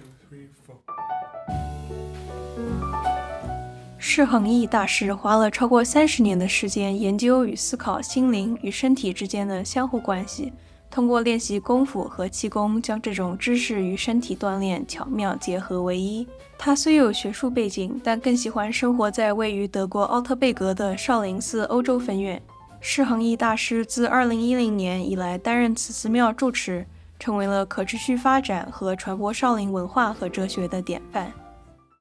three four. 释恒毅大师花了超过三十年的时间研究与思考心灵与身体之间的相互关系，通过练习功夫和气功，将这种知识与身体锻炼巧妙结合为一。他虽有学术背景，但更喜欢生活在位于德国奥特贝格的少林寺欧洲分院。释恒毅大师自二零一零年以来担任此寺庙住持，成为了可持续发展和传播少林文化和哲学的典范。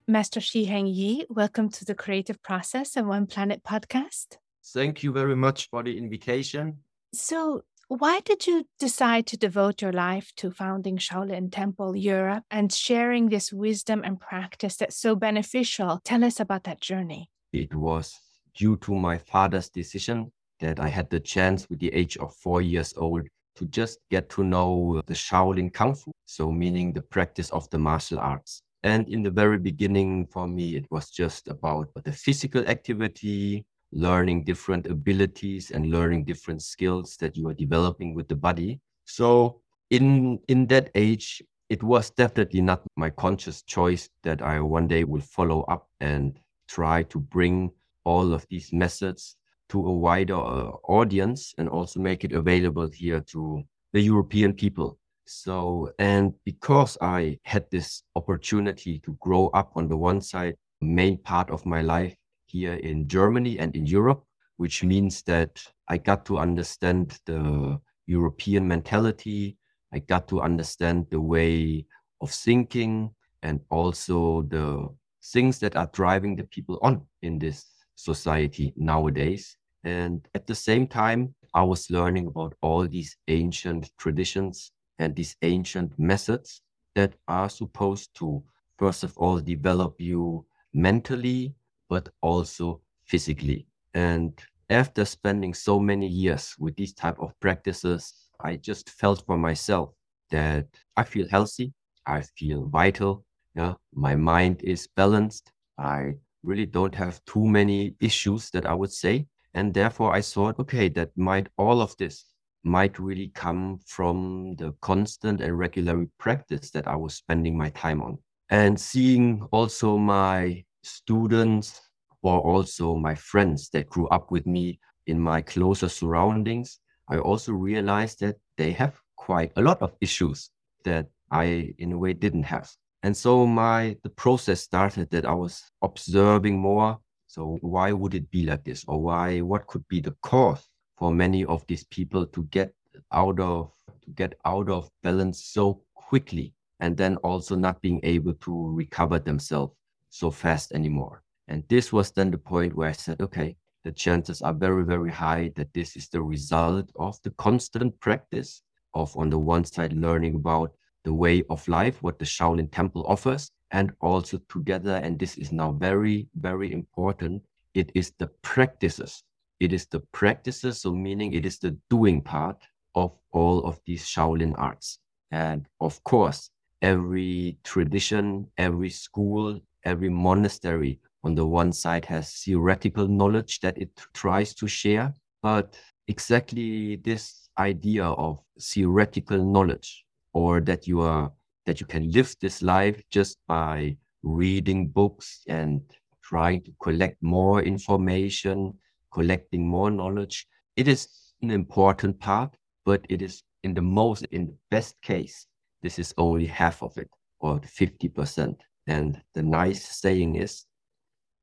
Master Shiheng Yi, welcome to the Creative Process and One Planet podcast. Thank you very much for the invitation. So, why did you decide to devote your life to founding Shaolin Temple Europe and sharing this wisdom and practice that's so beneficial? Tell us about that journey. It was due to my father's decision that I had the chance with the age of four years old to just get to know the Shaolin Kung Fu, so meaning the practice of the martial arts. And in the very beginning, for me, it was just about the physical activity, learning different abilities and learning different skills that you are developing with the body. So in in that age, it was definitely not my conscious choice that I one day will follow up and try to bring all of these methods to a wider uh, audience and also make it available here to the European people. So, and because I had this opportunity to grow up on the one side, main part of my life here in Germany and in Europe, which means that I got to understand the European mentality. I got to understand the way of thinking and also the things that are driving the people on in this society nowadays. And at the same time, I was learning about all these ancient traditions and these ancient methods that are supposed to, first of all, develop you mentally, but also physically. And after spending so many years with these type of practices, I just felt for myself that I feel healthy, I feel vital, yeah, my mind is balanced. I really don't have too many issues that I would say. And therefore I thought, okay, that might all of this might really come from the constant and regular practice that I was spending my time on. And seeing also my students or also my friends that grew up with me in my closer surroundings, I also realized that they have quite a lot of issues that I, in a way, didn't have. And so my the process started that I was observing more. So why would it be like this? Or why what could be the cause for many of these people to get out of to get out of balance so quickly and then also not being able to recover themselves so fast anymore and this was then the point where i said okay the chances are very very high that this is the result of the constant practice of on the one side learning about the way of life what the shaolin temple offers and also together and this is now very very important it is the practices it is the practices, so meaning it is the doing part of all of these Shaolin arts. And of course, every tradition, every school, every monastery on the one side has theoretical knowledge that it tries to share, but exactly this idea of theoretical knowledge or that you are that you can live this life just by reading books and trying to collect more information collecting more knowledge. It is an important part, but it is in the most, in the best case, this is only half of it or 50%. And the nice saying is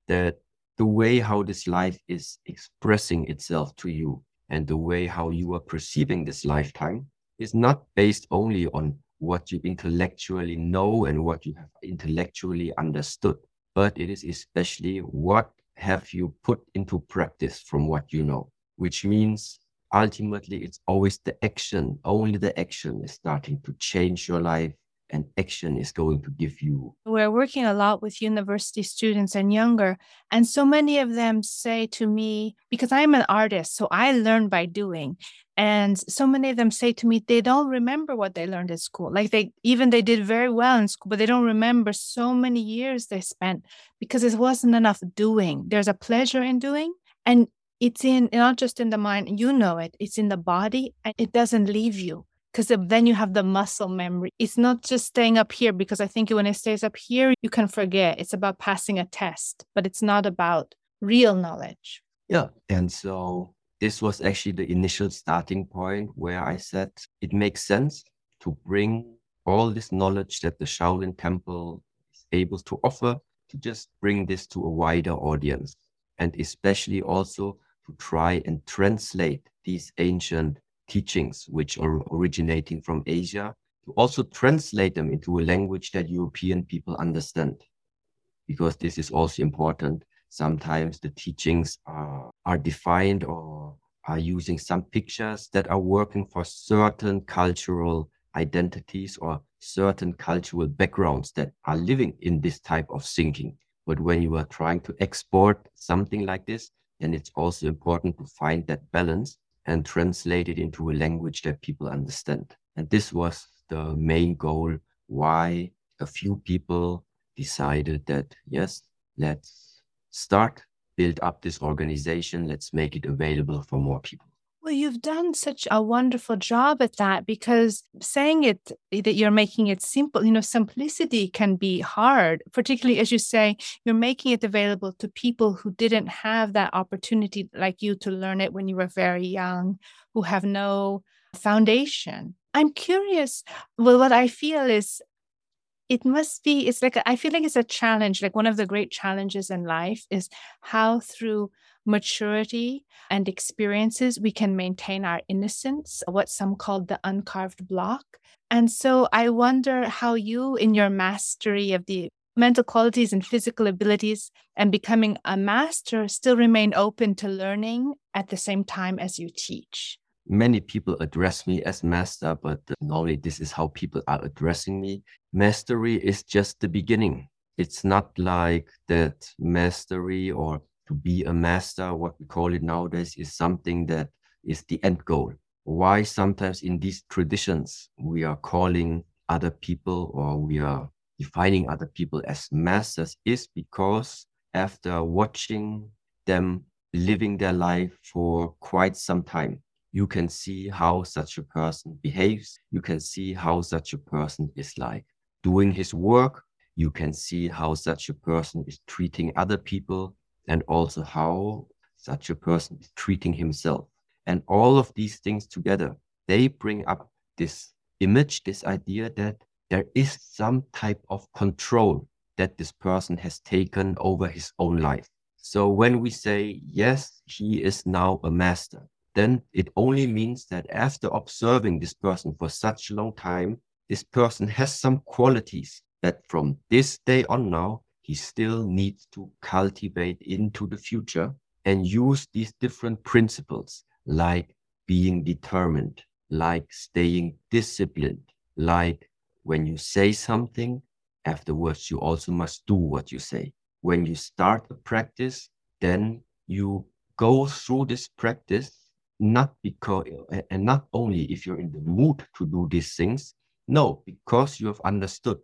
that the way how this life is expressing itself to you and the way how you are perceiving this lifetime is not based only on what you intellectually know and what you have intellectually understood, but it is especially what have you put into practice from what you know, which means ultimately it's always the action, only the action is starting to change your life and action is going to give you. We're working a lot with university students and younger, and so many of them say to me, because I'm an artist, so I learn by doing. And so many of them say to me, they don't remember what they learned at school. Like they even they did very well in school, but they don't remember so many years they spent because it wasn't enough doing. There's a pleasure in doing, and it's in not just in the mind, you know it, it's in the body, and it doesn't leave you because then you have the muscle memory. It's not just staying up here because I think when it stays up here, you can forget. It's about passing a test, but it's not about real knowledge. Yeah. And so this was actually the initial starting point where I said it makes sense to bring all this knowledge that the Shaolin Temple is able to offer to just bring this to a wider audience and especially also to try and translate these ancient teachings which are originating from Asia to also translate them into a language that European people understand because this is also important sometimes the teachings are, are defined or are using some pictures that are working for certain cultural identities or certain cultural backgrounds that are living in this type of thinking. But when you are trying to export something like this, then it's also important to find that balance and translate it into a language that people understand. And this was the main goal why a few people decided that, yes, let's start, build up this organization, let's make it available for more people. Well, you've done such a wonderful job at that because saying it eh, that you're making it simple, you know, simplicity can be hard, particularly as you say, you're making it available to people who didn't have that opportunity like you to learn it when you were very young, who have no foundation. I'm curious. Well, what I feel is it must be, it's like, I feel like it's a challenge. Like one of the great challenges in life is how through maturity and experiences, we can maintain our innocence, what some call the uncarved block. And so I wonder how you, in your mastery of the mental qualities and physical abilities and becoming a master, still remain open to learning at the same time as you teach. Many people address me as master, but normally this is how people are addressing me. Mastery is just the beginning. It's not like that mastery or to be a master, what we call it nowadays, is something that is the end goal. Why sometimes in these traditions we are calling other people or we are defining other people as masters is because after watching them living their life for quite some time, you can see how such a person behaves. You can see how such a person is like doing his work. You can see how such a person is treating other people and also how such a person is treating himself. And all of these things together, they bring up this image, this idea that there is some type of control that this person has taken over his own life. So when we say, yes, he is now a master, then it only means that after observing this person for such a long time, this person has some qualities that from this day on now, he still needs to cultivate into the future and use these different principles like being determined, like staying disciplined, like when you say something, afterwards you also must do what you say. When you start a practice, then you go through this practice not because and not only if you're in the mood to do these things, no, because you have understood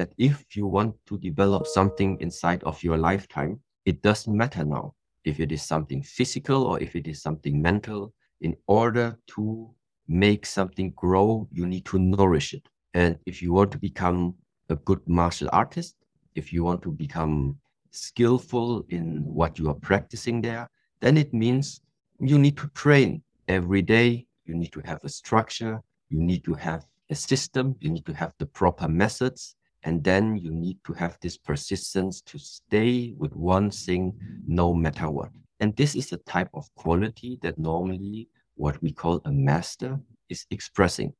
that if you want to develop something inside of your lifetime, it doesn't matter now if it is something physical or if it is something mental. In order to make something grow, you need to nourish it. And if you want to become a good martial artist, if you want to become skillful in what you are practicing there, then it means you need to train every day. You need to have a structure. You need to have a system. You need to have the proper methods. And then you need to have this persistence to stay with one thing no matter what. And this is the type of quality that normally what we call a master is expressing.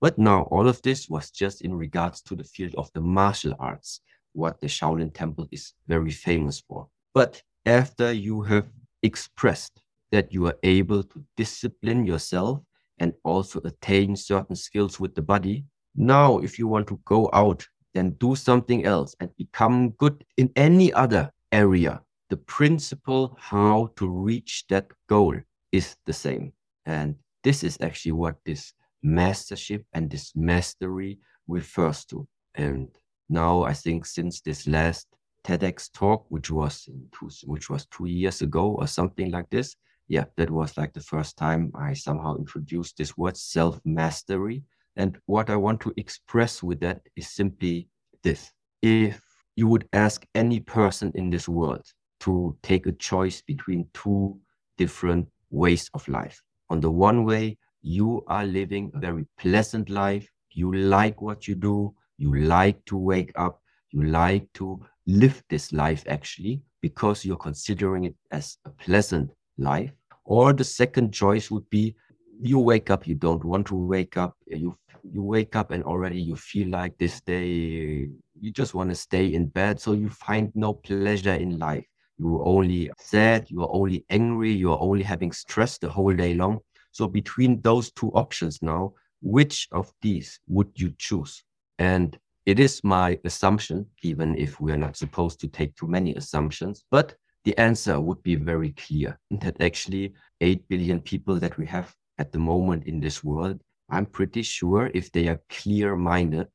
But now all of this was just in regards to the field of the martial arts, what the Shaolin Temple is very famous for. But after you have expressed that you are able to discipline yourself and also attain certain skills with the body, now, if you want to go out, then do something else and become good in any other area. The principle how to reach that goal is the same. And this is actually what this mastership and this mastery refers to. And now I think since this last TEDx talk, which was two, which was two years ago or something like this, yeah, that was like the first time I somehow introduced this word self mastery. And what I want to express with that is simply this. If you would ask any person in this world to take a choice between two different ways of life, on the one way, you are living a very pleasant life. You like what you do. You like to wake up. You like to live this life actually because you're considering it as a pleasant life. Or the second choice would be you wake up, you don't want to wake up. You you wake up and already you feel like this day you just want to stay in bed. So you find no pleasure in life. You're only sad, you're only angry, you're only having stress the whole day long. So between those two options now, which of these would you choose? And it is my assumption, even if we are not supposed to take too many assumptions, but the answer would be very clear that actually 8 billion people that we have at the moment in this world, I'm pretty sure if they are clear minded,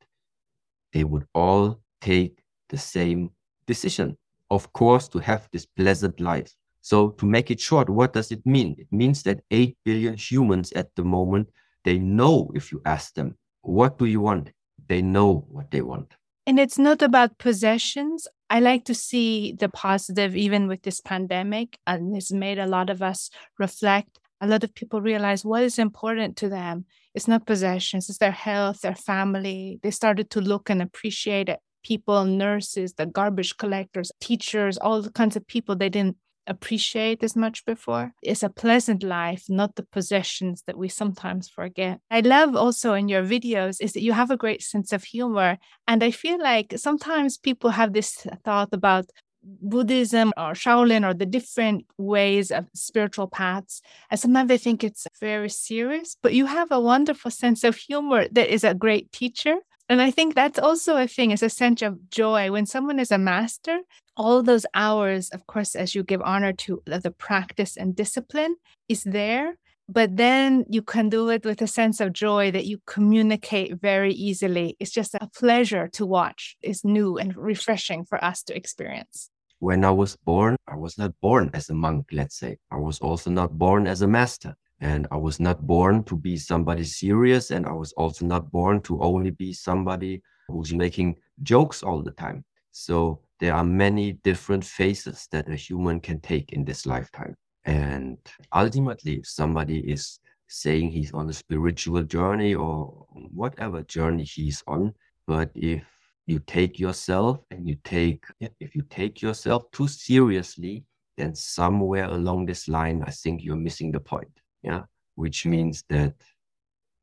they would all take the same decision. Of course, to have this pleasant life. So to make it short, what does it mean? It means that 8 billion humans at the moment, they know if you ask them, what do you want? They know what they want. And it's not about possessions. I like to see the positive, even with this pandemic, and it's made a lot of us reflect. A lot of people realize what is important to them. It's not possessions, it's their health, their family. They started to look and appreciate it. People, nurses, the garbage collectors, teachers, all the kinds of people they didn't appreciate as much before. It's a pleasant life, not the possessions that we sometimes forget. I love also in your videos is that you have a great sense of humor. And I feel like sometimes people have this thought about Buddhism or Shaolin or the different ways of spiritual paths. And sometimes they think it's very serious, but you have a wonderful sense of humor that is a great teacher. And I think that's also a thing, it's a sense of joy. When someone is a master, all those hours, of course, as you give honor to the practice and discipline, is there. But then you can do it with a sense of joy that you communicate very easily. It's just a pleasure to watch. It's new and refreshing for us to experience. When I was born, I was not born as a monk, let's say. I was also not born as a master. And I was not born to be somebody serious. And I was also not born to only be somebody who's making jokes all the time. So there are many different faces that a human can take in this lifetime. And ultimately, if somebody is saying he's on a spiritual journey or whatever journey he's on, but if you take yourself and you take, if you take yourself too seriously, then somewhere along this line, I think you're missing the point. Yeah. Which means that,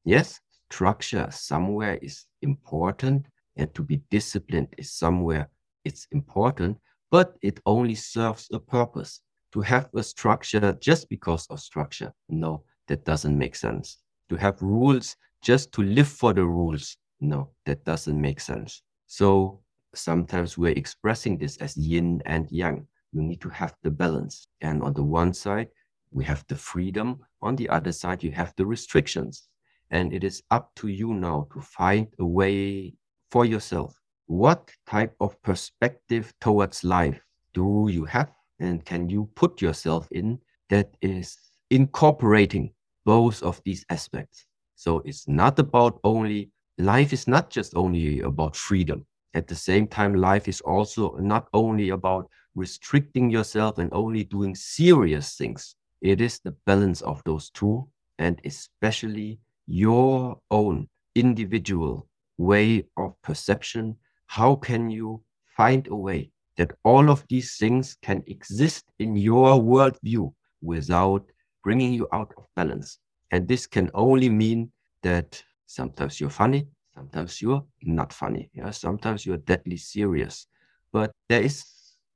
yes, structure somewhere is important and to be disciplined is somewhere it's important, but it only serves a purpose. To have a structure just because of structure, no, that doesn't make sense. To have rules just to live for the rules, no, that doesn't make sense. So sometimes we're expressing this as yin and yang. You need to have the balance. And on the one side, we have the freedom. On the other side, you have the restrictions. And it is up to you now to find a way for yourself what type of perspective towards life do you have and can you put yourself in that is incorporating both of these aspects? So it's not about only life is not just only about freedom. At the same time life is also not only about restricting yourself and only doing serious things. It is the balance of those two and especially your own individual way of perception. How can you find a way that all of these things can exist in your worldview without bringing you out of balance? And this can only mean that sometimes you're funny, sometimes you're not funny. Yeah, sometimes you're deadly serious. But there is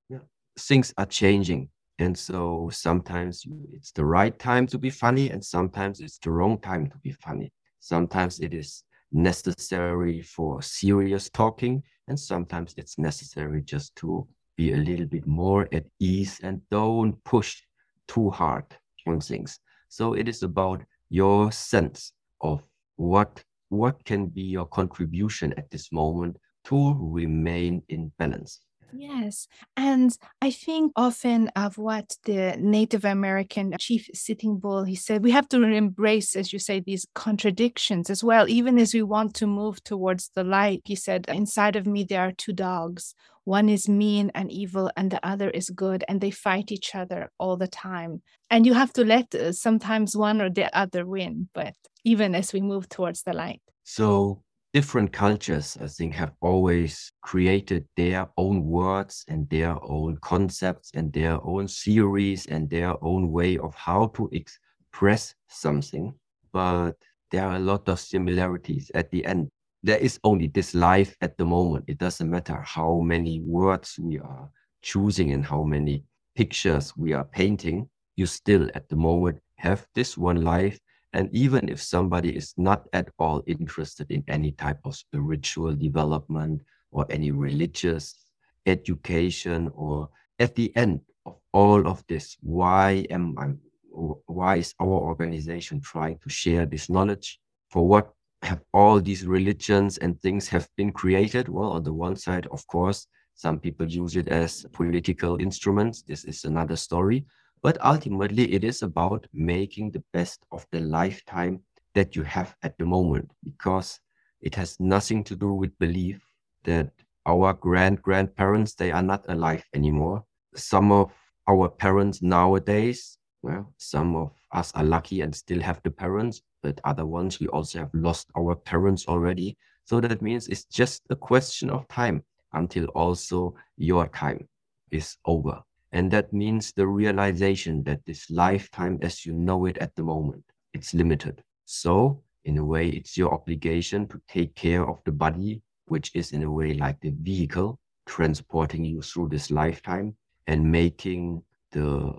yeah, things are changing. And so sometimes it's the right time to be funny, and sometimes it's the wrong time to be funny. Sometimes it is necessary for serious talking, and sometimes it's necessary just to be a little bit more at ease and don't push too hard on things. So it is about your sense of what what can be your contribution at this moment to remain in balance. Yes. And I think often of what the Native American chief Sitting Bull, he said, we have to embrace, as you say, these contradictions as well. Even as we want to move towards the light, he said, inside of me, there are two dogs. One is mean and evil, and the other is good, and they fight each other all the time. And you have to let uh, sometimes one or the other win, but even as we move towards the light. So different cultures, I think, have always created their own words and their own concepts and their own theories and their own way of how to express something. But there are a lot of similarities at the end. There is only this life at the moment. It doesn't matter how many words we are choosing and how many pictures we are painting. You still, at the moment, have this one life and even if somebody is not at all interested in any type of spiritual development or any religious education, or at the end of all of this, why am I, why is our organization trying to share this knowledge? For what have all these religions and things have been created? Well, on the one side, of course, some people use it as political instruments. This is another story. But ultimately, it is about making the best of the lifetime that you have at the moment because it has nothing to do with belief that our grand grandparents they are not alive anymore. Some of our parents nowadays well some of us are lucky and still have the parents but other ones we also have lost our parents already. So that means it's just a question of time until also your time is over and that means the realization that this lifetime as you know it at the moment, it's limited. So in a way, it's your obligation to take care of the body, which is in a way like the vehicle transporting you through this lifetime and making the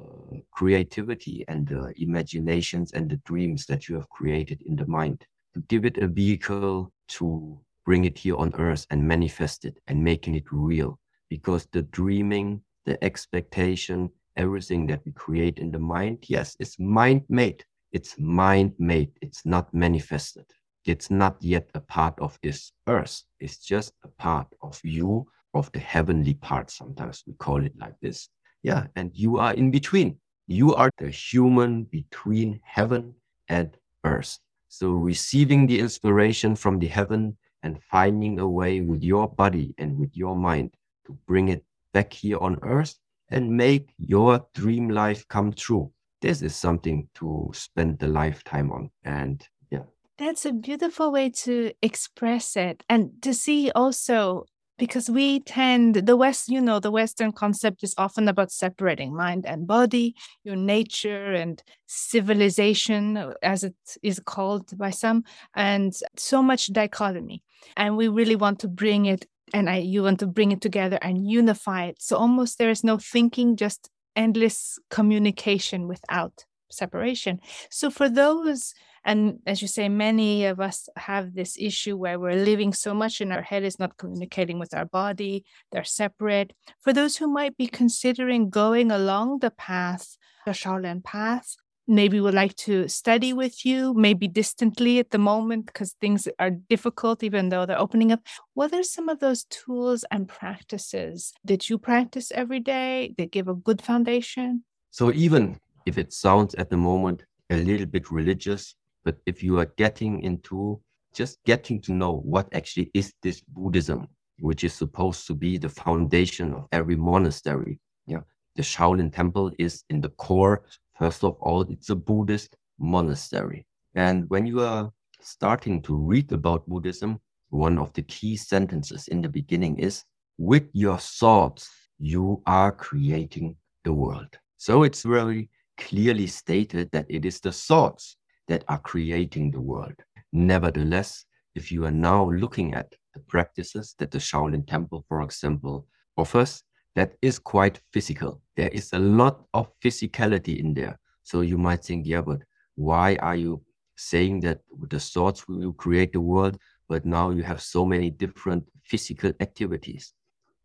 creativity and the imaginations and the dreams that you have created in the mind to give it a vehicle to bring it here on earth and manifest it and making it real because the dreaming the expectation, everything that we create in the mind, yes, it's mind made. It's mind made. It's not manifested. It's not yet a part of this earth. It's just a part of you, of the heavenly part. Sometimes we call it like this. Yeah. And you are in between. You are the human between heaven and earth. So receiving the inspiration from the heaven and finding a way with your body and with your mind to bring it back here on earth and make your dream life come true. This is something to spend the lifetime on. And yeah. That's a beautiful way to express it and to see also because we tend the west you know the western concept is often about separating mind and body your nature and civilization as it is called by some and so much dichotomy and we really want to bring it and I, you want to bring it together and unify it. So almost there is no thinking, just endless communication without separation. So for those, and as you say, many of us have this issue where we're living so much in our head is not communicating with our body, they're separate. For those who might be considering going along the path, the Shaolin path, maybe would like to study with you, maybe distantly at the moment because things are difficult, even though they're opening up. What are some of those tools and practices that you practice every day that give a good foundation? So, even if it sounds at the moment a little bit religious, but if you are getting into just getting to know what actually is this Buddhism, which is supposed to be the foundation of every monastery. Yeah. The Shaolin Temple is in the core First of all, it's a Buddhist monastery. And when you are starting to read about Buddhism, one of the key sentences in the beginning is with your thoughts, you are creating the world. So it's very clearly stated that it is the thoughts that are creating the world. Nevertheless, if you are now looking at the practices that the Shaolin Temple, for example, offers, that is quite physical. There is a lot of physicality in there. So you might think, yeah, but why are you saying that with the thoughts will create the world, but now you have so many different physical activities?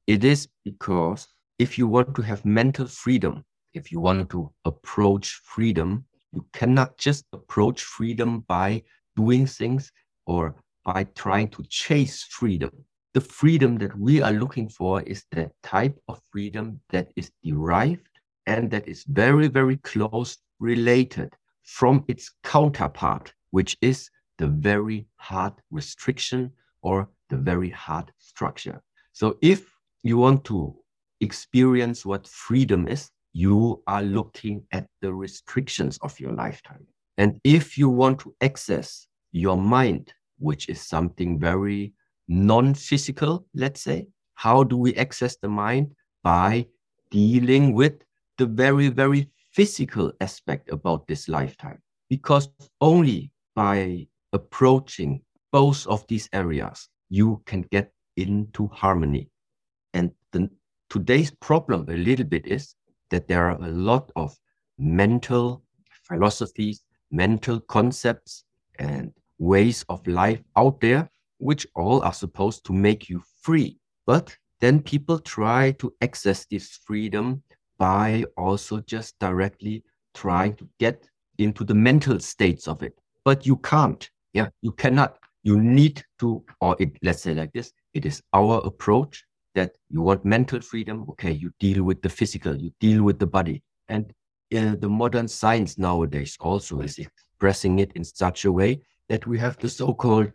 It is because if you want to have mental freedom, if you want to approach freedom, you cannot just approach freedom by doing things or by trying to chase freedom. The freedom that we are looking for is the type of freedom that is derived and that is very, very close related from its counterpart, which is the very hard restriction or the very hard structure. So if you want to experience what freedom is, you are looking at the restrictions of your lifetime. And if you want to access your mind, which is something very non physical, let's say, how do we access the mind? By dealing with the very, very physical aspect about this lifetime. Because only by approaching both of these areas, you can get into harmony. And the, today's problem a little bit is that there are a lot of mental philosophies, mental concepts, and ways of life out there, which all are supposed to make you free. But then people try to access this freedom by also just directly trying to get into the mental states of it. But you can't. Yeah, you cannot. You need to, or it, let's say like this, it is our approach that you want mental freedom. Okay, you deal with the physical, you deal with the body. And uh, the modern science nowadays also is expressing it in such a way that we have the so-called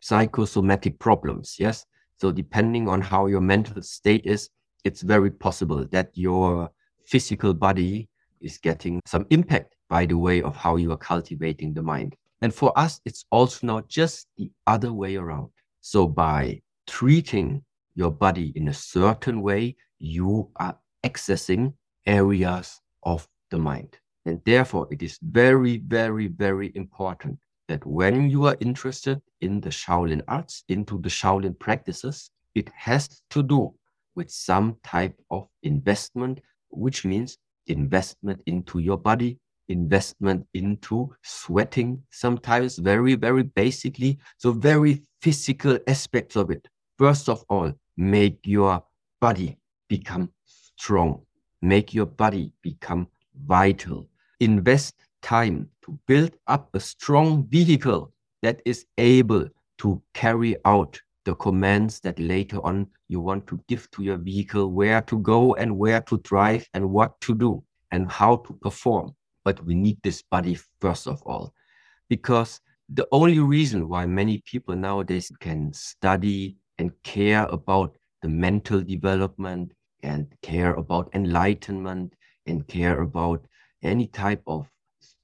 psychosomatic problems. Yes. So depending on how your mental state is, it's very possible that your physical body is getting some impact by the way of how you are cultivating the mind. And for us, it's also not just the other way around. So by treating your body in a certain way, you are accessing areas of the mind. And therefore, it is very, very, very important that when you are interested in the Shaolin arts, into the Shaolin practices, it has to do with some type of investment, which means investment into your body, investment into sweating, sometimes very, very basically. So, very physical aspects of it. First of all, make your body become strong, make your body become vital. Invest time to build up a strong vehicle that is able to carry out the commands that later on you want to give to your vehicle, where to go and where to drive and what to do and how to perform. But we need this body first of all, because the only reason why many people nowadays can study and care about the mental development and care about enlightenment and care about any type of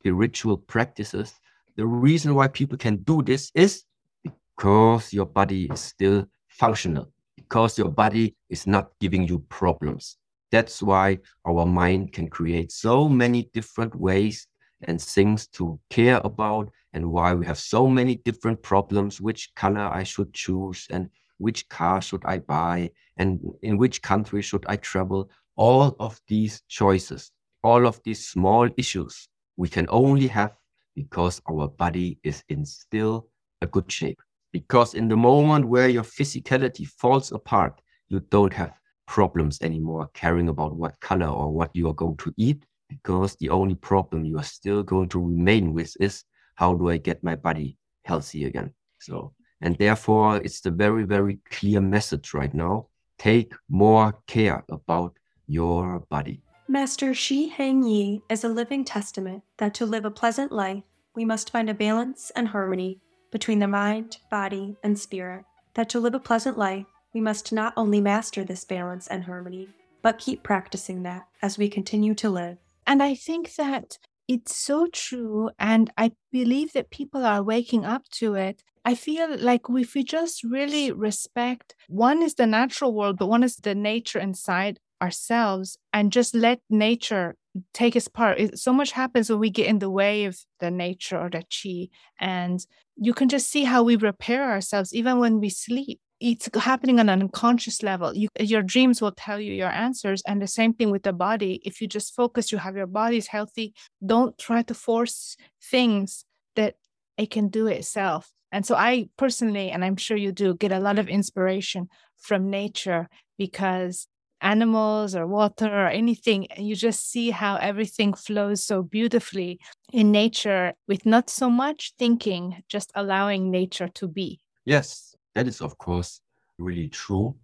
spiritual practices, the reason why people can do this is because your body is still functional, because your body is not giving you problems. That's why our mind can create so many different ways and things to care about, and why we have so many different problems which color I should choose, and which car should I buy, and in which country should I travel. All of these choices, all of these small issues we can only have because our body is in still a good shape. Because in the moment where your physicality falls apart, you don't have problems anymore caring about what color or what you are going to eat. Because the only problem you are still going to remain with is how do I get my body healthy again? So, and therefore, it's the very, very clear message right now. Take more care about your body. Master Shi Heng Yi is a living testament that to live a pleasant life, we must find a balance and harmony between the mind, body, and spirit. That to live a pleasant life, we must not only master this balance and harmony, but keep practicing that as we continue to live. And I think that it's so true. And I believe that people are waking up to it. I feel like if we just really respect one is the natural world, but one is the nature inside ourselves and just let nature take its part. It, so much happens when we get in the way of the nature or the chi. And you can just see how we repair ourselves even when we sleep. It's happening on an unconscious level. You, your dreams will tell you your answers. And the same thing with the body. If you just focus, you have your body's healthy. Don't try to force things that it can do itself. And so I personally, and I'm sure you do, get a lot of inspiration from nature because animals or water or anything. And you just see how everything flows so beautifully in nature with not so much thinking, just allowing nature to be. Yes, that is, of course, really true.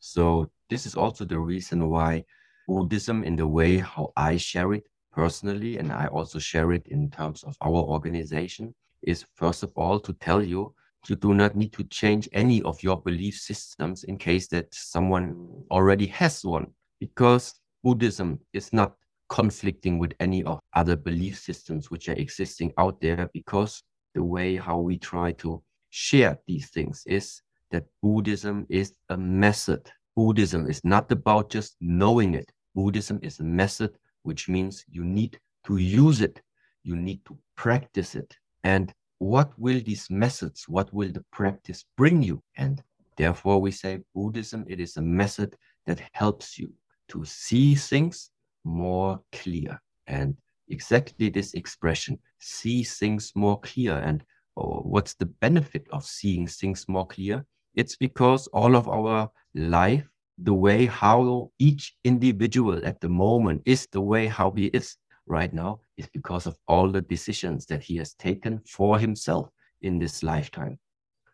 So this is also the reason why Buddhism, in the way how I share it personally, and I also share it in terms of our organization, is first of all to tell you you do not need to change any of your belief systems in case that someone already has one, because Buddhism is not conflicting with any of other belief systems which are existing out there, because the way how we try to share these things is that Buddhism is a method. Buddhism is not about just knowing it. Buddhism is a method, which means you need to use it. You need to practice it. And what will these methods, what will the practice bring you? And therefore, we say Buddhism, it is a method that helps you to see things more clear. And exactly this expression, see things more clear. And oh, what's the benefit of seeing things more clear? It's because all of our life, the way how each individual at the moment is the way how he is right now is because of all the decisions that he has taken for himself in this lifetime.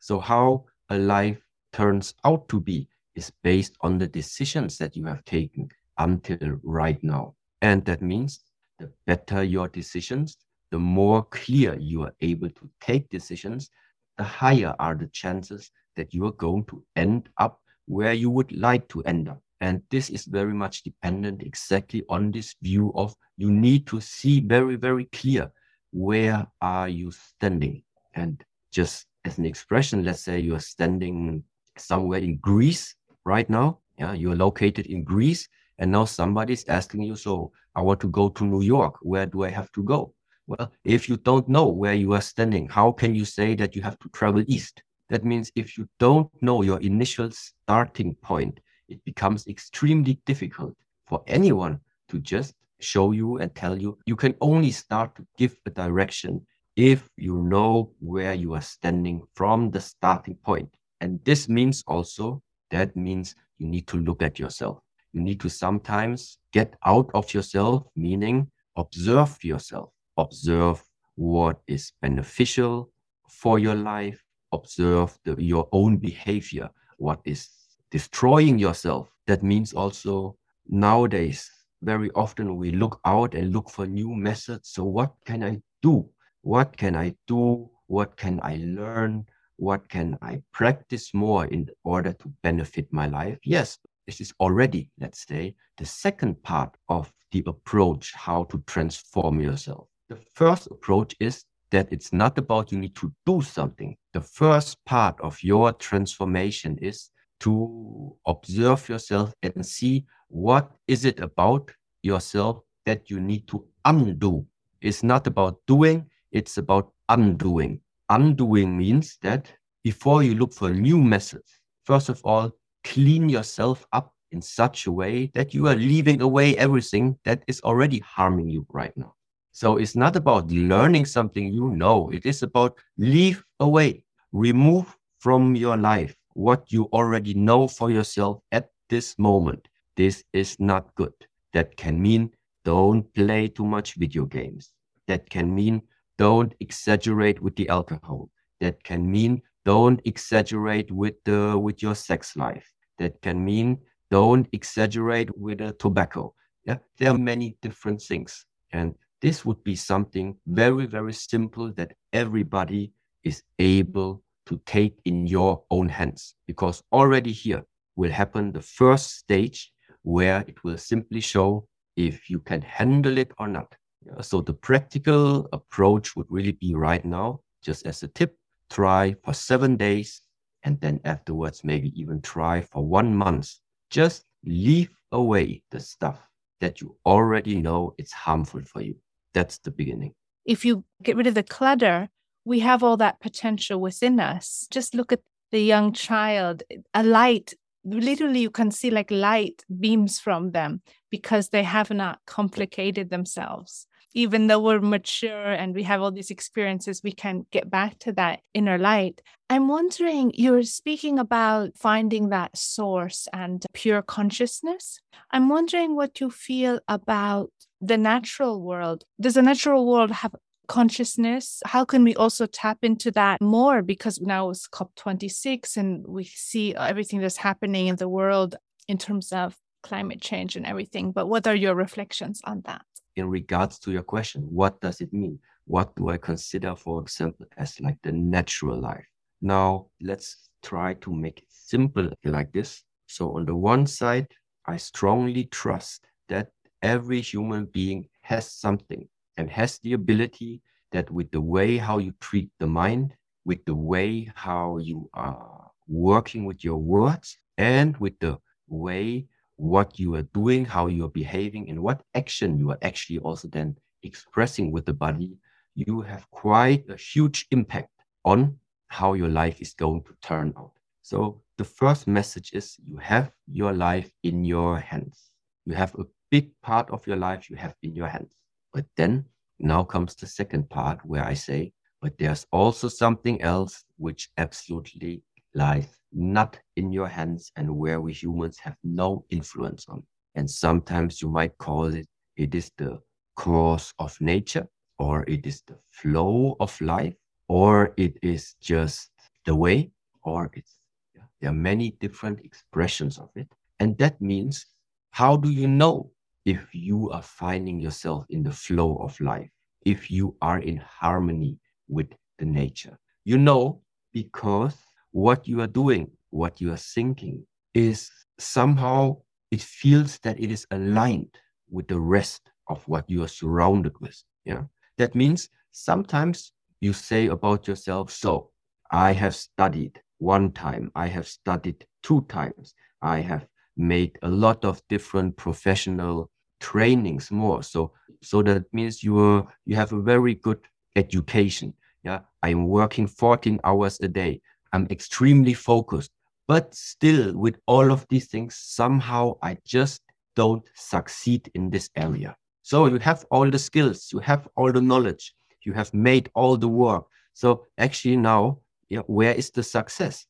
So, how a life turns out to be is based on the decisions that you have taken until right now. And that means the better your decisions, the more clear you are able to take decisions, the higher are the chances that you are going to end up where you would like to end up. And this is very much dependent exactly on this view of you need to see very, very clear where are you standing. And just as an expression, let's say you're standing somewhere in Greece right now. Yeah, you're located in Greece, and now somebody's asking you, so I want to go to New York. Where do I have to go? Well, if you don't know where you are standing, how can you say that you have to travel east? That means if you don't know your initial starting point, it becomes extremely difficult for anyone to just show you and tell you. You can only start to give a direction if you know where you are standing from the starting point. And this means also that means you need to look at yourself. You need to sometimes get out of yourself, meaning observe yourself, observe what is beneficial for your life, observe the, your own behavior, what is destroying yourself. That means also nowadays, very often we look out and look for new methods. So, what can I do? What can I do? What can I learn? What can I practice more in order to benefit my life? Yes, this is already, let's say, the second part of the approach how to transform yourself. The first approach is that it's not about you need to do something. The first part of your transformation is to observe yourself and see what is it about yourself that you need to undo. It's not about doing, it's about undoing. Undoing means that before you look for new methods, first of all, clean yourself up in such a way that you are leaving away everything that is already harming you right now. So it's not about learning something you know, it is about leave away, remove from your life what you already know for yourself at this moment. This is not good. That can mean don't play too much video games. That can mean don't exaggerate with the alcohol. That can mean don't exaggerate with the with your sex life. That can mean don't exaggerate with the tobacco. Yeah, there are many different things. And this would be something very, very simple that everybody is able to take in your own hands because already here will happen the first stage where it will simply show if you can handle it or not. So the practical approach would really be right now, just as a tip, try for seven days and then afterwards maybe even try for one month. Just leave away the stuff that you already know it's harmful for you. That's the beginning. If you get rid of the clutter, we have all that potential within us. Just look at the young child, a light, literally, you can see like light beams from them because they have not complicated themselves. Even though we're mature and we have all these experiences, we can get back to that inner light. I'm wondering, you're speaking about finding that source and pure consciousness. I'm wondering what you feel about the natural world. Does the natural world have consciousness. How can we also tap into that more? Because now it's COP26 and we see everything that's happening in the world in terms of climate change and everything. But what are your reflections on that? In regards to your question, what does it mean? What do I consider, for example, as like the natural life? Now, let's try to make it simple like this. So, on the one side, I strongly trust that every human being has something and has the ability that with the way how you treat the mind, with the way how you are working with your words, and with the way what you are doing, how you are behaving, and what action you are actually also then expressing with the body, you have quite a huge impact on how your life is going to turn out. So the first message is you have your life in your hands. You have a big part of your life you have in your hands. But then now comes the second part where I say, but there's also something else which absolutely lies not in your hands and where we humans have no influence on. And sometimes you might call it, it is the course of nature, or it is the flow of life, or it is just the way, or it's, yeah, there are many different expressions of it. And that means, how do you know if you are finding yourself in the flow of life, if you are in harmony with the nature? You know, because what you are doing, what you are thinking is somehow it feels that it is aligned with the rest of what you are surrounded with. Yeah. That means sometimes you say about yourself, so I have studied one time, I have studied two times, I have made a lot of different professional trainings more. So so that means you are you have a very good education. Yeah. I'm working 14 hours a day. I'm extremely focused. But still, with all of these things, somehow I just don't succeed in this area. So you have all the skills, you have all the knowledge, you have made all the work. So actually now, yeah, where is the success?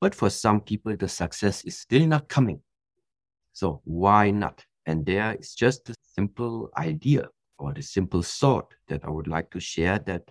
But for some people, the success is still not coming. So why not? And there is just a simple idea or the simple thought that I would like to share that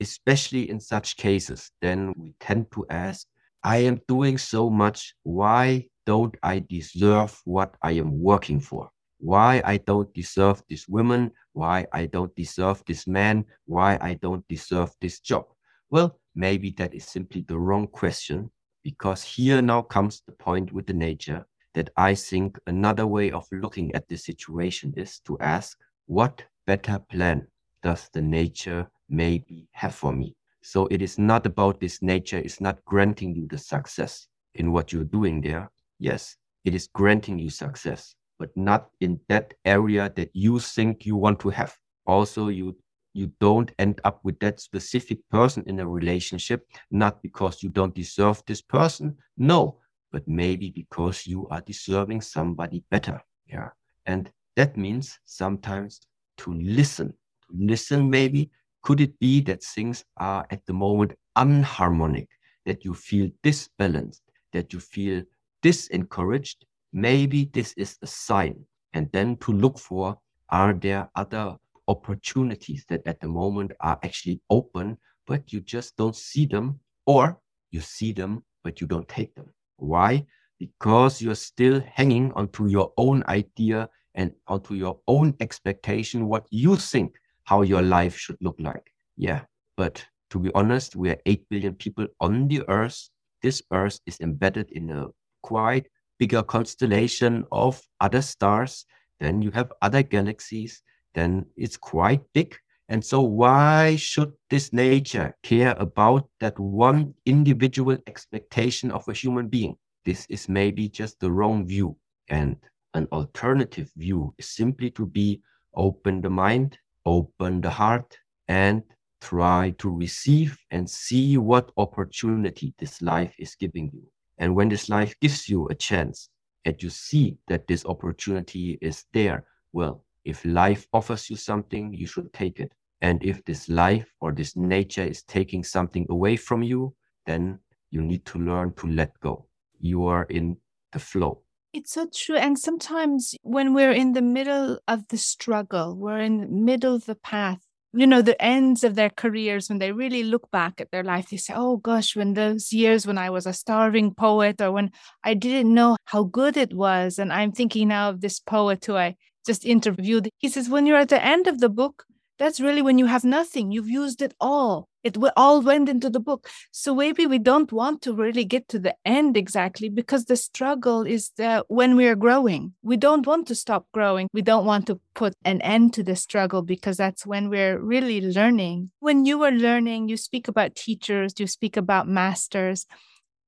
especially in such cases, then we tend to ask, I am doing so much. Why don't I deserve what I am working for? Why I don't deserve this woman? Why I don't deserve this man? Why I don't deserve this job? Well, maybe that is simply the wrong question because here now comes the point with the nature that I think another way of looking at the situation is to ask, what better plan does the nature maybe have for me. So it is not about this nature, it's not granting you the success in what you're doing there. Yes, it is granting you success, but not in that area that you think you want to have. Also, you you don't end up with that specific person in a relationship, not because you don't deserve this person, no, but maybe because you are deserving somebody better. Yeah. And that means sometimes to listen, to listen maybe could it be that things are at the moment unharmonic, that you feel disbalanced, that you feel disencouraged? Maybe this is a sign. And then to look for are there other opportunities that at the moment are actually open, but you just don't see them, or you see them, but you don't take them? Why? Because you're still hanging onto your own idea and onto your own expectation, what you think how your life should look like. Yeah. But to be honest, we are 8 billion people on the earth. This earth is embedded in a quite bigger constellation of other stars. Then you have other galaxies. Then it's quite big. And so, why should this nature care about that one individual expectation of a human being? This is maybe just the wrong view. And an alternative view is simply to be open the mind open the heart and try to receive and see what opportunity this life is giving you. And when this life gives you a chance and you see that this opportunity is there, well, if life offers you something, you should take it. And if this life or this nature is taking something away from you, then you need to learn to let go. You are in the flow. It's so true. And sometimes when we're in the middle of the struggle, we're in the middle of the path, you know, the ends of their careers, when they really look back at their life, they say, oh gosh, when those years when I was a starving poet or when I didn't know how good it was. And I'm thinking now of this poet who I just interviewed. He says, when you're at the end of the book, that's really when you have nothing. You've used it all. It all went into the book. So maybe we don't want to really get to the end exactly because the struggle is the, when we are growing. We don't want to stop growing. We don't want to put an end to the struggle because that's when we're really learning. When you were learning, you speak about teachers, you speak about masters.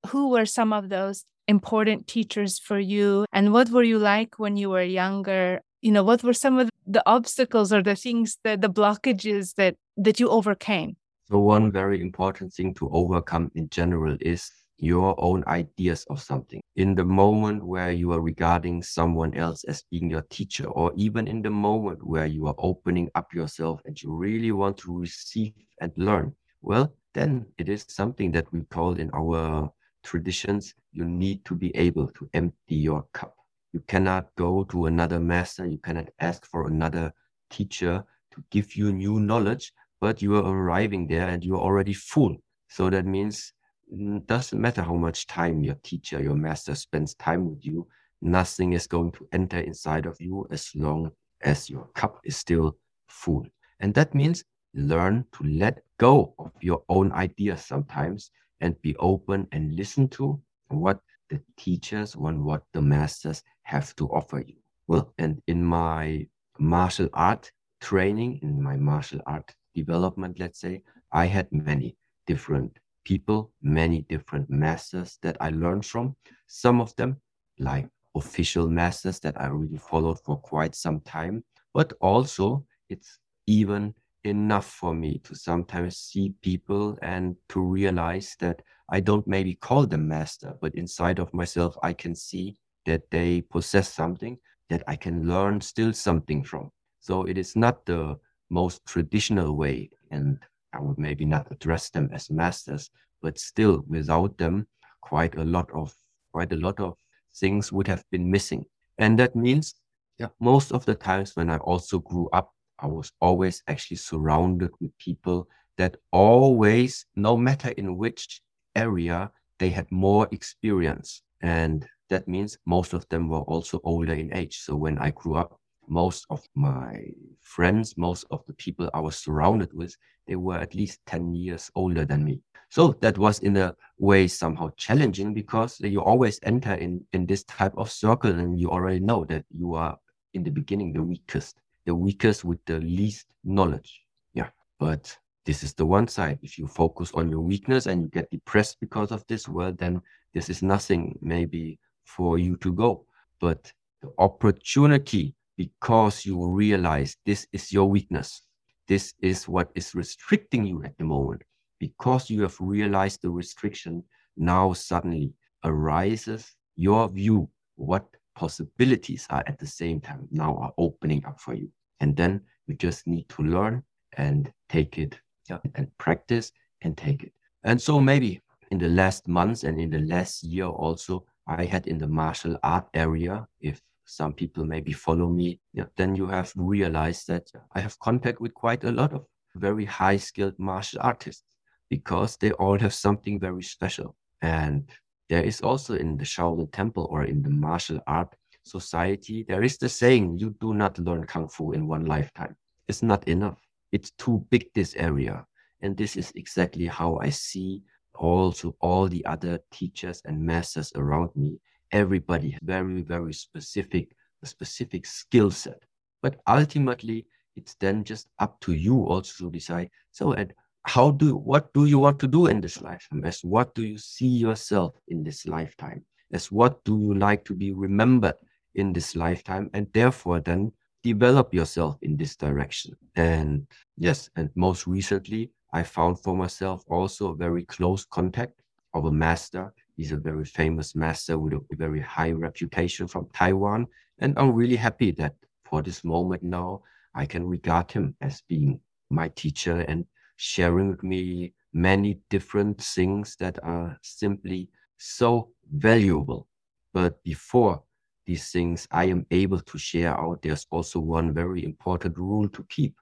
Who were some of those important teachers for you? And what were you like when you were younger? You know what were some of the obstacles or the things that the blockages that that you overcame? So one very important thing to overcome in general is your own ideas of something. In the moment where you are regarding someone else as being your teacher or even in the moment where you are opening up yourself and you really want to receive and learn well then it is something that we call in our traditions you need to be able to empty your cup you cannot go to another master. You cannot ask for another teacher to give you new knowledge, but you are arriving there and you are already full. So that means it doesn't matter how much time your teacher, your master spends time with you. Nothing is going to enter inside of you as long as your cup is still full. And that means learn to let go of your own ideas sometimes and be open and listen to what the teachers and what the masters have to offer you. Well, and in my martial art training, in my martial art development, let's say, I had many different people, many different masters that I learned from. Some of them, like official masters that I really followed for quite some time, but also it's even enough for me to sometimes see people and to realize that I don't maybe call them master, but inside of myself, I can see that they possess something that I can learn still something from. So it is not the most traditional way, and I would maybe not address them as masters, but still without them, quite a lot of quite a lot of things would have been missing. And that means yeah, most of the times when I also grew up I was always actually surrounded with people that always, no matter in which area, they had more experience. And that means most of them were also older in age. So when I grew up, most of my friends, most of the people I was surrounded with, they were at least 10 years older than me. So that was in a way somehow challenging because you always enter in, in this type of circle and you already know that you are in the beginning the weakest the weakest with the least knowledge. Yeah. But this is the one side. If you focus on your weakness and you get depressed because of this, well, then this is nothing maybe for you to go. But the opportunity, because you realize this is your weakness, this is what is restricting you at the moment, because you have realized the restriction, now suddenly arises your view what possibilities are at the same time now are opening up for you. And then you just need to learn and take it yeah, and practice and take it. And so maybe in the last months and in the last year also, I had in the martial art area, if some people maybe follow me, yeah, then you have realized that I have contact with quite a lot of very high skilled martial artists because they all have something very special. And there is also in the Shaolin Temple or in the martial art society, there is the saying, you do not learn Kung Fu in one lifetime. It's not enough. It's too big, this area. And this is exactly how I see also all the other teachers and masters around me. Everybody has very, very specific, a specific skill set. But ultimately, it's then just up to you also to decide. So, and how do what do you want to do in this lifetime? As what do you see yourself in this lifetime? As what do you like to be remembered in this lifetime? And therefore then develop yourself in this direction. And yes and most recently i found for myself also a very close contact of a master. He's a very famous master with a very high reputation from taiwan. And i'm really happy that for this moment now i can regard him as being my teacher and sharing with me many different things that are simply so valuable. But before these things I am able to share out, there's also one very important rule to keep,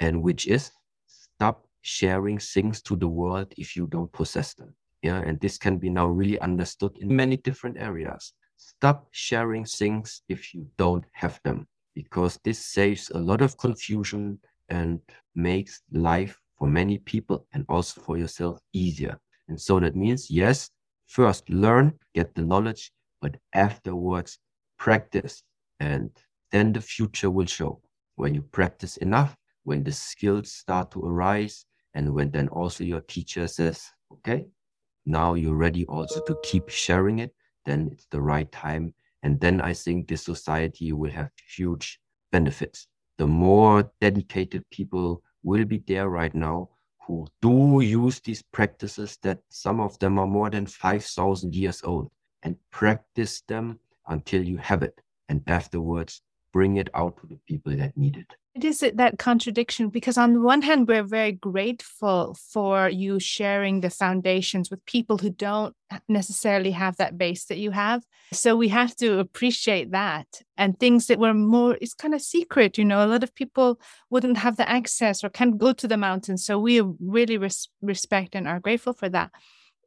and which is stop sharing things to the world if you don't possess them. Yeah. And this can be now really understood in many different areas. Stop sharing things if you don't have them, because this saves a lot of confusion and makes life for many people and also for yourself easier. And so that means, yes, first learn, get the knowledge, but afterwards practice. And then the future will show. When you practice enough, when the skills start to arise, and when then also your teacher says, okay, now you're ready also to keep sharing it, then it's the right time. And then I think this society will have huge benefits. The more dedicated people will be there right now who do use these practices that some of them are more than 5,000 years old and practice them until you have it. And afterwards, bring it out to the people that need it. It is that contradiction because, on the one hand, we're very grateful for you sharing the foundations with people who don't necessarily have that base that you have. So we have to appreciate that. And things that were more, it's kind of secret, you know, a lot of people wouldn't have the access or can't go to the mountains. So we really res- respect and are grateful for that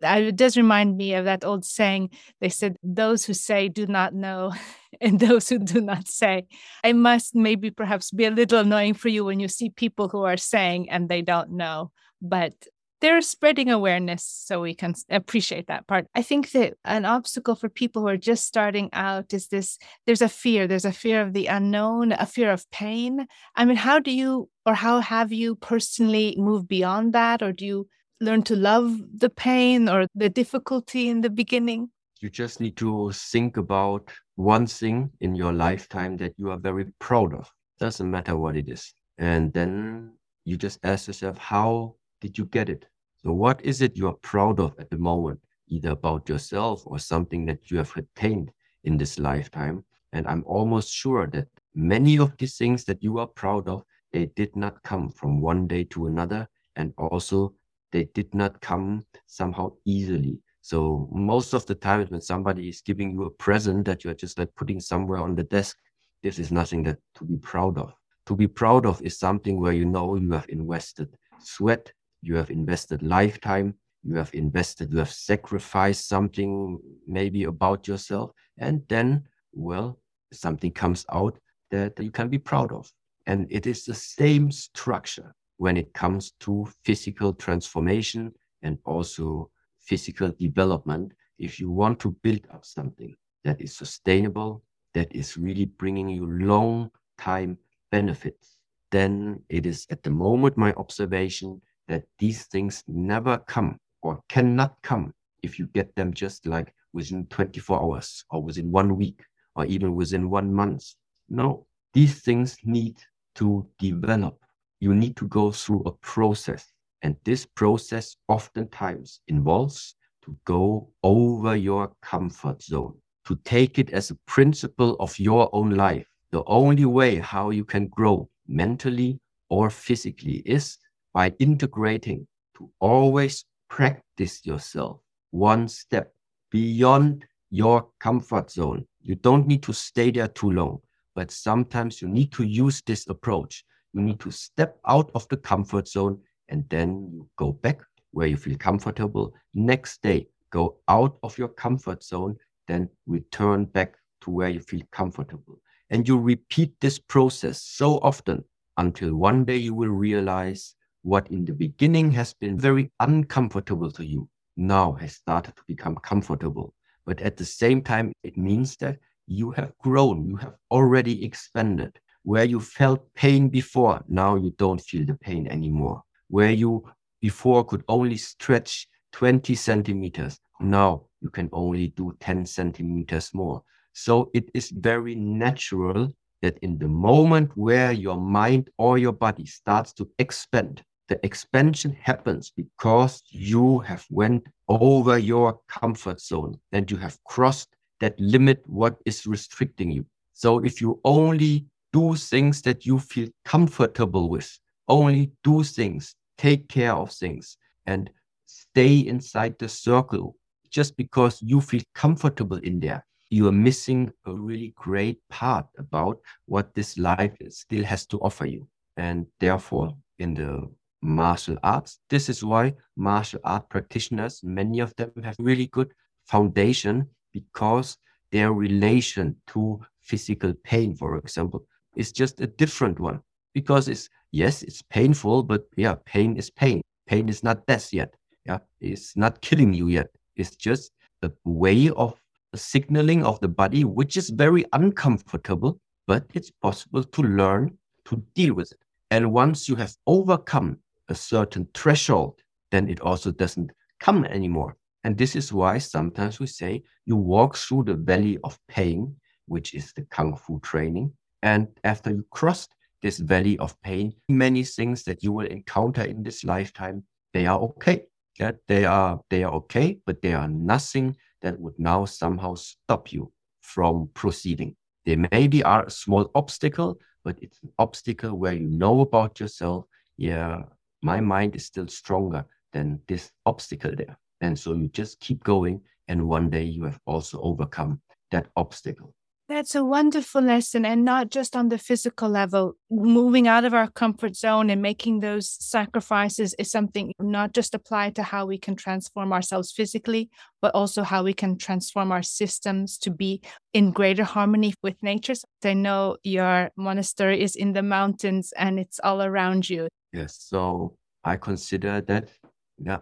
it does remind me of that old saying. They said, Those who say do not know, and those who do not say. It must maybe perhaps be a little annoying for you when you see people who are saying and they don't know, but they're spreading awareness so we can appreciate that part. I think that an obstacle for people who are just starting out is this there's a fear, there's a fear of the unknown, a fear of pain. I mean, how do you or how have you personally moved beyond that? Or do you learn to love the pain or the difficulty in the beginning? You just need to think about one thing in your lifetime that you are very proud of. Doesn't matter what it is. And then you just ask yourself, how did you get it? So, what is it you're proud of at the moment, either about yourself or something that you have attained in this lifetime? And I'm almost sure that many of these things that you are proud of, they did not come from one day to another. And also, they did not come somehow easily. So most of the times when somebody is giving you a present that you're just like putting somewhere on the desk, this is nothing that to be proud of. To be proud of is something where you know you have invested sweat, you have invested lifetime, you have invested, you have sacrificed something maybe about yourself, and then, well, something comes out that you can be proud of. And it is the same structure when it comes to physical transformation and also physical development. If you want to build up something that is sustainable, that is really bringing you long time benefits, then it is at the moment my observation that these things never come or cannot come if you get them just like within 24 hours or within one week or even within one month. No, these things need to develop you need to go through a process. And this process oftentimes involves to go over your comfort zone, to take it as a principle of your own life. The only way how you can grow mentally or physically is by integrating to always practice yourself one step beyond your comfort zone. You don't need to stay there too long, but sometimes you need to use this approach you need to step out of the comfort zone and then you go back where you feel comfortable. Next day, go out of your comfort zone, then return back to where you feel comfortable. And you repeat this process so often until one day you will realize what in the beginning has been very uncomfortable to you now has started to become comfortable. But at the same time, it means that you have grown, you have already expanded. Where you felt pain before, now you don't feel the pain anymore. Where you before could only stretch 20 centimeters, now you can only do 10 centimeters more. So it is very natural that in the moment where your mind or your body starts to expand, the expansion happens because you have went over your comfort zone and you have crossed that limit what is restricting you. So if you only do things that you feel comfortable with. Only do things, take care of things, and stay inside the circle just because you feel comfortable in there. You are missing a really great part about what this life still has to offer you. And therefore, in the martial arts. This is why martial art practitioners, many of them have really good foundation because their relation to physical pain, for example, is just a different one. Because it's, yes, it's painful, but yeah, pain is pain. Pain is not death yet. Yeah, it's not killing you yet. It's just a way of signaling of the body, which is very uncomfortable, but it's possible to learn to deal with it. And once you have overcome a certain threshold, then it also doesn't come anymore. And this is why sometimes we say you walk through the valley of pain, which is the Kung Fu training. And after you crossed this valley of pain, many things that you will encounter in this lifetime, they are okay. Yeah, they are they are okay, but they are nothing that would now somehow stop you from proceeding. They maybe are a small obstacle, but it's an obstacle where you know about yourself. Yeah, my mind is still stronger than this obstacle there. And so you just keep going. And one day you have also overcome that obstacle. That's a wonderful lesson, and not just on the physical level. Moving out of our comfort zone and making those sacrifices is something not just applied to how we can transform ourselves physically, but also how we can transform our systems to be in greater harmony with nature. So I know your monastery is in the mountains and it's all around you. Yes. So I consider that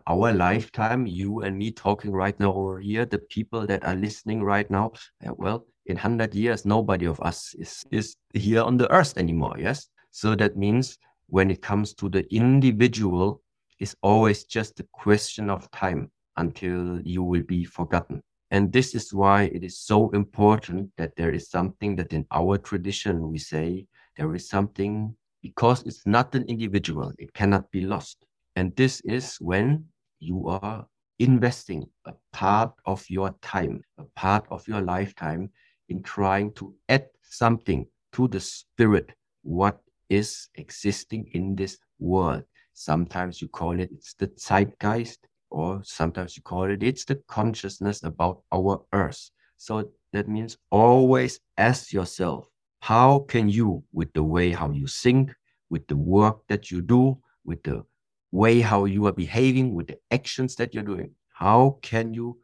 our lifetime, you and me talking right now over here, the people that are listening right now, well, in 100 years, nobody of us is, is here on the earth anymore. Yes. So that means when it comes to the individual, it's always just a question of time until you will be forgotten. And this is why it is so important that there is something that in our tradition we say there is something because it's not an individual, it cannot be lost. And this is when you are investing a part of your time, a part of your lifetime in trying to add something to the spirit, what is existing in this world. Sometimes you call it it's the zeitgeist, or sometimes you call it it's the consciousness about our earth. So that means always ask yourself, how can you, with the way how you think, with the work that you do, with the way how you are behaving, with the actions that you're doing, how can you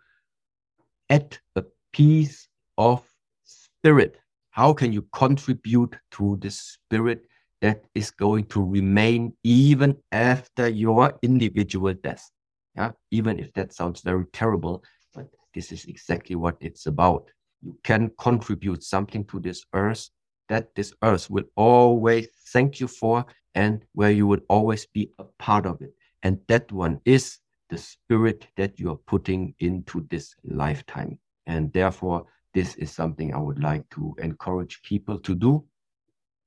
add a piece of spirit. How can you contribute to the spirit that is going to remain even after your individual death? Yeah, even if that sounds very terrible, but this is exactly what it's about. You can contribute something to this earth that this earth will always thank you for and where you would always be a part of it. And that one is the spirit that you are putting into this lifetime. And therefore, this is something I would like to encourage people to do.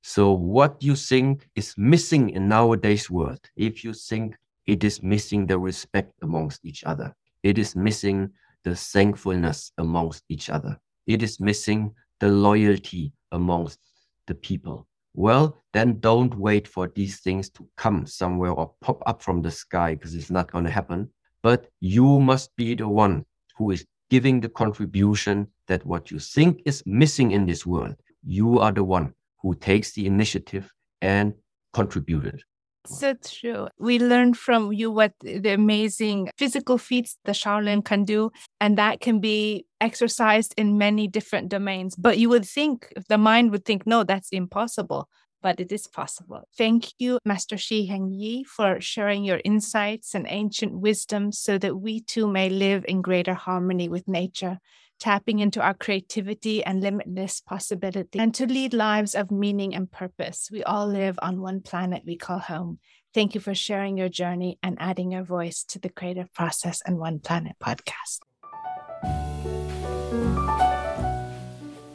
So what you think is missing in nowadays world, if you think it is missing the respect amongst each other, it is missing the thankfulness amongst each other, it is missing the loyalty amongst the people. Well, then don't wait for these things to come somewhere or pop up from the sky because it's not going to happen. But you must be the one who is giving the contribution that what you think is missing in this world, you are the one who takes the initiative and contributed. So true. We learned from you what the amazing physical feats the Shaolin can do, and that can be exercised in many different domains. But you would think, the mind would think, no, that's impossible but it is possible. Thank you, Master Shi Heng Yi, for sharing your insights and ancient wisdom so that we too may live in greater harmony with nature, tapping into our creativity and limitless possibility, and to lead lives of meaning and purpose. We all live on one planet we call home. Thank you for sharing your journey and adding your voice to the Creative Process and One Planet podcast.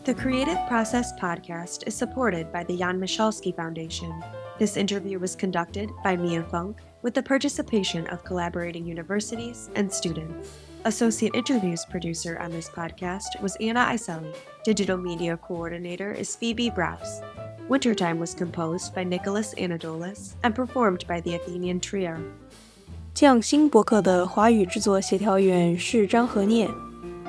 The Creative Process podcast is supported by the Jan Michalski Foundation. This interview was conducted by Mia Funk with the participation of collaborating universities and students. Associate interviews producer on this podcast was Anna Iselli. Digital media coordinator is Phoebe Browse. Wintertime was composed by Nicholas Anadolis and performed by the Athenian Trio. 匠心博客的华语制作协调员是张和念。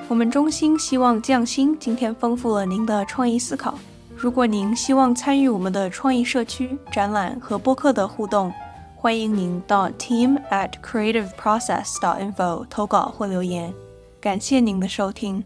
我们衷心希望匠心今天丰富了您的创意思考。如果您希望参与我们的创意社区展览和播客的互动，欢迎您到 team at creativeprocess.info 投稿或留言。感谢您的收听。